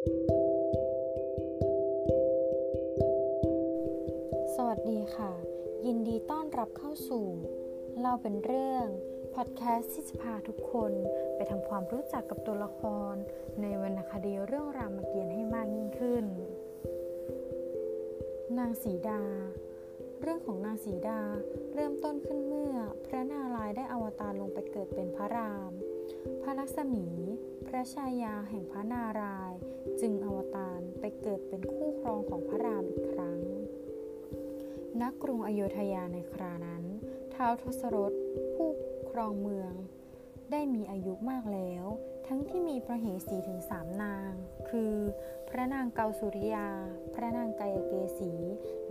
สวัสดีค่ะ ยินดีต้อนรับเข้าสู่เล่าเป็นเรื่อง พอดแคสต์ที่จะพาทุกคนไปทำความรู้จักกับตัวละคร ในวรรณคดีเรื่องรามเกียรติ์ให้มากยิ่งขึ้น นางสีดา เรื่องของนางสีดาเริ่มต้นขึ้นเมื่อพระนารายณ์ได้อวตารลงไปเกิดเป็นพระราม พระลักษมี พระชายาแห่งพระนารายณ์ จึงอวตารไปเกิดเป็นคู่ครองของพระรามอีกครั้งณกกรุงอโยธยาในครานั้น ท้าวทศรถผู้ครองเมือง ได้มีอายุมากแล้ว ทั้งที่มีพระเหสีถึงสามนาง คือ พระนางเกาสุริยา พระนางกายเกษี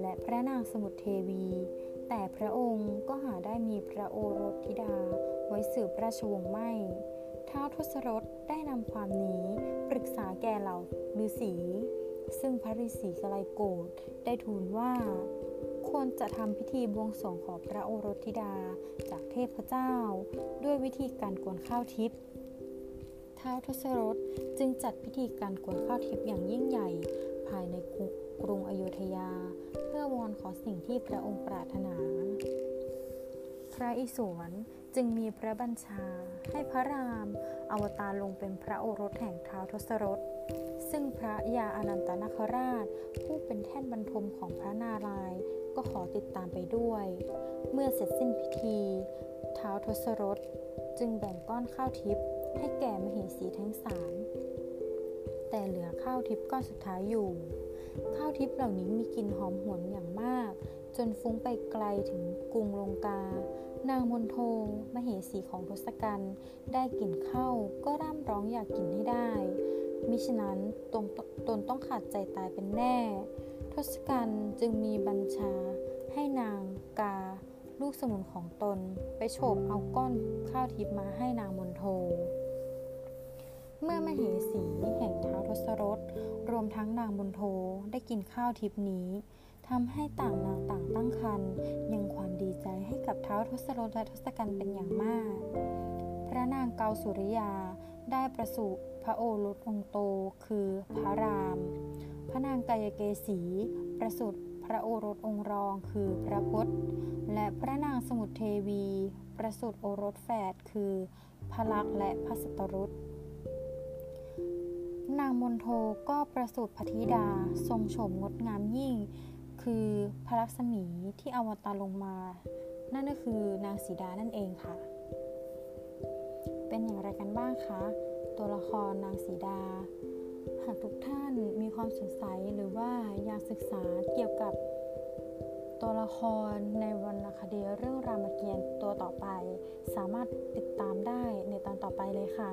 และพระนางสมุทรเทวี แต่พระองค์ก็หาได้มีพระโอรสธิดาไว้สืบราชวงศ์ไม่ ท้าวทศรถได้นำความนี้ปรึกษาแก่เหล่าฤาษีซึ่งพระฤาษีกไลโกรธได้ทูลว่า ควรจะทำพิธีบวงสรวงขอพระโอรสธิดาจากเทพเจ้า ด้วยวิธีการกวนข้าวทิพย์ท้าวทศรถจึงจัดพิธีการกวนข้าวทิพย์อย่างยิ่งใหญ่ ภายในกรุงอโยธยา เพื่อวอนขอสิ่งที่พระองค์ปรารถนา ระอิศวรจึงมีพระบัญชาให้พระรามอวตารลงเป็นพระโอรสแห่งท้าวทศรถ ซึ่งพระยาอนันตนาคราช ผู้เป็นแท่นบรรทมของพระนารายณ์ก็ขอติดตามไปด้วย เมื่อเสร็จสิ้นพิธีท้าวทศรถ จึงแบ่งก้อนข้าวทิพย์ให้แก่มเหสีทั้งสามแต่เหลือข้าวทิพย์ก้อนสุดท้ายอยู่ ข้าวทิพย์เหล่านี้มีกลิ่นหอมหวนอย่างมาก จนฟุ้งไปไกลถึงกรุงลงกา นางมนโทมเหสีของทศกัณฐ์ได้กลิ่นเข้าก็ร่ำร้องอยากกินให้ได้ มิฉะนั้นตนตนต้องขาดใจตายเป็นแน่ ทศกัณฐ์จึงมีบัญชา ให้นางกา ลูกสมุนของตนไปโฉบเอาก้อนข้าวทิพย์มาให้นางมนโทเมื่อมเหสีแห่งท้าวทศรถรวมทั้งนางมนโทได้กินข้าวทิพนี้ ทำให้ต่างนางต่างตั้งครรภ์ยังความดีใจให้กับท้าวทศรถและทศกัณฐ์เป็นอย่างมาก พระนางเกาสุริยาได้ประสูติพระโอรสองโตคือพระราม พระนางกายเกษีประสูติพระโอรสองรองคือพระพศและพระนางสมุทรเทวี ประสูติโอรสแฝดคือพระลักษณ์และพระสตรุษนางมนโทก็ประสูติพธิดา ทรงโฉมงดงามยิ่ง คือพระลักษมีที่อวตารลงมา นั่นก็คือนางสีดานั่นเองค่ะ เป็นอย่างไรกันบ้างคะ ตัวละครนางสีดา หากทุกท่านมีความสงสัยหรือว่าอยากศึกษาเกี่ยวกับตัวละครในวรรณคดีเรื่องรามเกียรติ์ตัวต่อไป สามารถติดตามได้ในตอนต่อไปเลยค่ะ